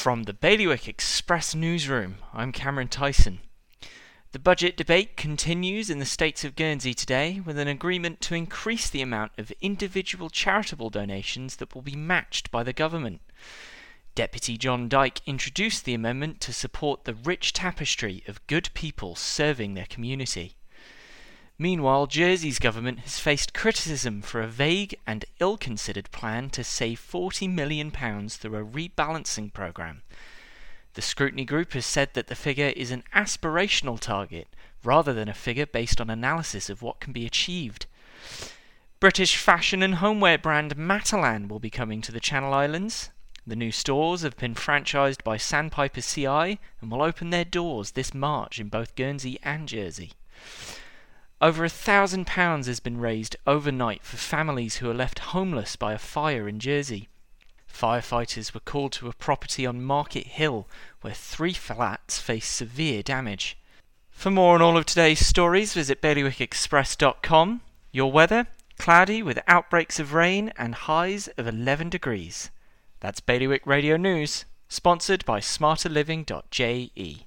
From the Bailiwick Express newsroom, I'm Cameron Tyson. The budget debate continues in the states of Guernsey today with an agreement to increase the amount of individual charitable donations that will be matched by the government. Deputy John Dyke introduced the amendment to support the rich tapestry of good people serving their community. Meanwhile, Jersey's government has faced criticism for a vague and ill considered plan to save £40 million through a rebalancing programme. The scrutiny group has said that the figure is an aspirational target rather than a figure based on analysis of what can be achieved. British fashion and homeware brand Matalan will be coming to the Channel Islands. The new stores have been franchised by Sandpiper CI and will open their doors this March in both Guernsey and Jersey. Over a thousand pounds has been raised overnight for families who are left homeless by a fire in Jersey. Firefighters were called to a property on Market Hill where three flats face severe damage. For more on all of today's stories, visit bailiwickexpress.com. Your weather? Cloudy with outbreaks of rain and highs of 11 degrees. That's Bailiwick Radio News, sponsored by smarterliving.je.